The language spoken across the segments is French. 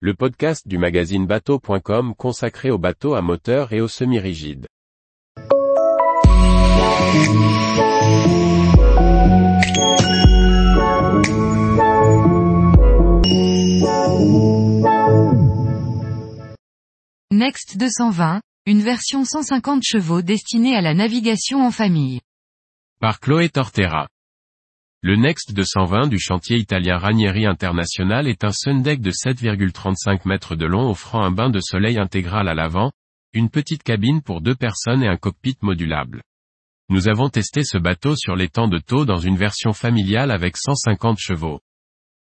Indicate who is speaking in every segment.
Speaker 1: le podcast du magazine bateau.com consacré aux bateaux à moteur et aux semi-rigides.
Speaker 2: Next 220, une version 150 chevaux destinée à la navigation en famille.
Speaker 1: Par Chloé Tortera. Le Next 220 du chantier italien Ranieri International est un sundeck de 7,35 mètres de long offrant un bain de soleil intégral à l'avant, une petite cabine pour deux personnes et un cockpit modulable. Nous avons testé ce bateau sur l'étang de Thau dans une version familiale avec 150 chevaux.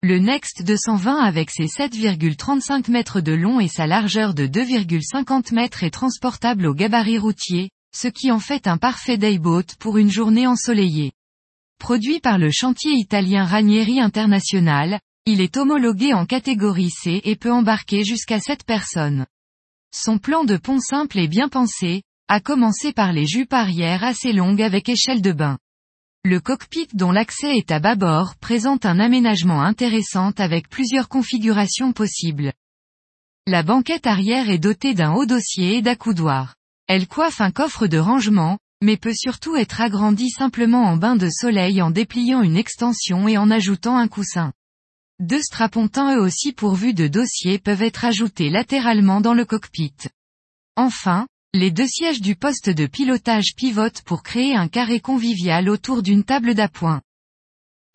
Speaker 2: Le Next 220 avec ses 7,35 mètres de long et sa largeur de 2,50 mètres est transportable au gabarit routier, ce qui en fait un parfait dayboat pour une journée ensoleillée. Produit par le chantier italien Ranieri International, il est homologué en catégorie C et peut embarquer jusqu'à 7 personnes. Son plan de pont simple est bien pensé, à commencer par les jupes arrière assez longues avec échelle de bain. Le cockpit dont l'accès est à bâbord présente un aménagement intéressant avec plusieurs configurations possibles. La banquette arrière est dotée d'un haut dossier et d'accoudoir. Elle coiffe un coffre de rangement, mais peut surtout être agrandie simplement en bain de soleil en dépliant une extension et en ajoutant un coussin. Deux strapontins eux aussi pourvus de dossiers peuvent être ajoutés latéralement dans le cockpit. Enfin, les deux sièges du poste de pilotage pivotent pour créer un carré convivial autour d'une table d'appoint.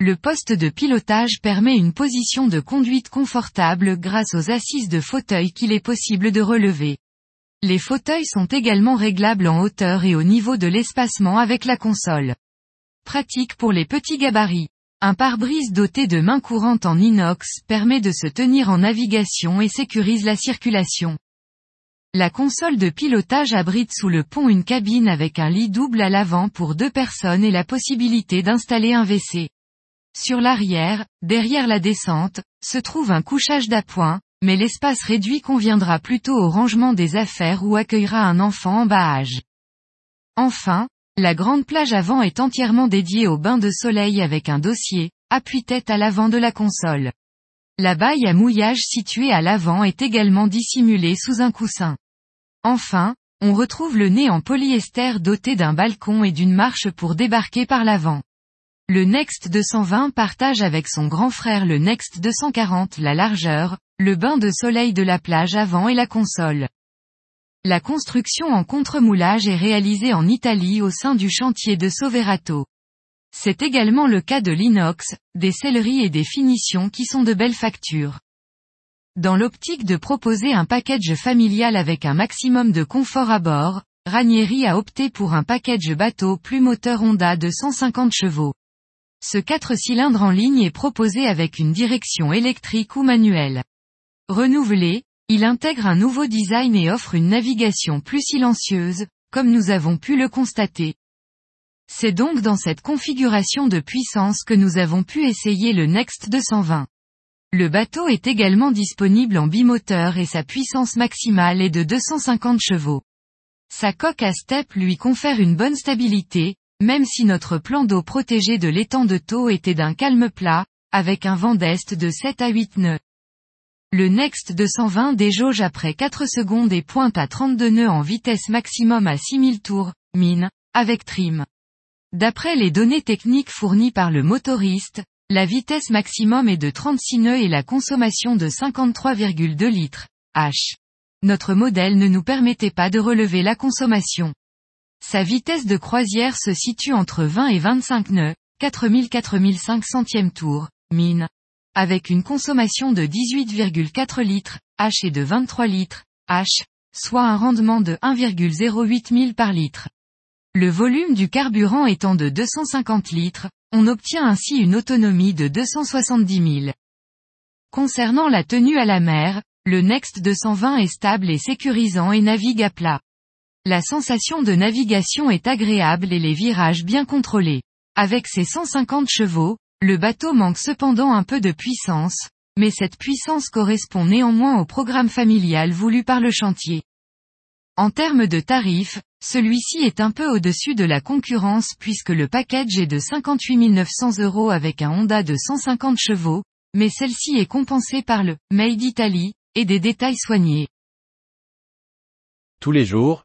Speaker 2: Le poste de pilotage permet une position de conduite confortable grâce aux assises de fauteuil qu'il est possible de relever. Les fauteuils sont également réglables en hauteur et au niveau de l'espacement avec la console. Pratique pour les petits gabarits. Un pare-brise doté de mains courantes en inox permet de se tenir en navigation et sécurise la circulation. La console de pilotage abrite sous le pont une cabine avec un lit double à l'avant pour deux personnes et la possibilité d'installer un WC. Sur l'arrière, derrière la descente, se trouve un couchage d'appoint, mais l'espace réduit conviendra plutôt au rangement des affaires ou accueillera un enfant en bas âge. Enfin, la grande plage avant est entièrement dédiée au bain de soleil avec un dossier, appuie-tête à l'avant de la console. La baille à mouillage située à l'avant est également dissimulée sous un coussin. Enfin, on retrouve le nez en polyester doté d'un balcon et d'une marche pour débarquer par l'avant. Le Next 220 partage avec son grand frère le Next 240 la largeur, le bain de soleil de la plage avant et la console. La construction en contre-moulage est réalisée en Italie au sein du chantier de Soverato. C'est également le cas de l'inox, des selleries et des finitions qui sont de belles factures. Dans l'optique de proposer un package familial avec un maximum de confort à bord, Ranieri a opté pour un package bateau plus moteur Honda de 150 chevaux. Ce 4 cylindres en ligne est proposé avec une direction électrique ou manuelle. Renouvelé, il intègre un nouveau design et offre une navigation plus silencieuse, comme nous avons pu le constater. C'est donc dans cette configuration de puissance que nous avons pu essayer le Next 220. Le bateau est également disponible en bimoteur et sa puissance maximale est de 250 chevaux. Sa coque à step lui confère une bonne stabilité, même si notre plan d'eau protégé de l'étang de taux était d'un calme plat, avec un vent d'est de 7 à 8 nœuds. Le Next 220 déjauge après 4 secondes et pointe à 32 nœuds en vitesse maximum à 6000 tours, mine, avec trim. D'après les données techniques fournies par le motoriste, la vitesse maximum est de 36 nœuds et la consommation de 53,2 litres, H. Notre modèle ne nous permettait pas de relever la consommation. Sa vitesse de croisière se situe entre 20 et 25 nœuds, 4000-4005 centièmes tour, mine. Avec une consommation de 18,4 litres, H et de 23 litres, H, soit un rendement de 1,08 000 par litre. Le volume du carburant étant de 250 litres, on obtient ainsi une autonomie de 270 000. Concernant la tenue à la mer, le Next 220 est stable et sécurisant et navigue à plat. La sensation de navigation est agréable et les virages bien contrôlés. Avec ses 150 chevaux, le bateau manque cependant un peu de puissance, mais cette puissance correspond néanmoins au programme familial voulu par le chantier. En termes de tarifs, celui-ci est un peu au-dessus de la concurrence puisque le package est de 58 900 euros avec un Honda de 150 chevaux, mais celle-ci est compensée par le Made Italy et des détails soignés.
Speaker 1: Tous les jours,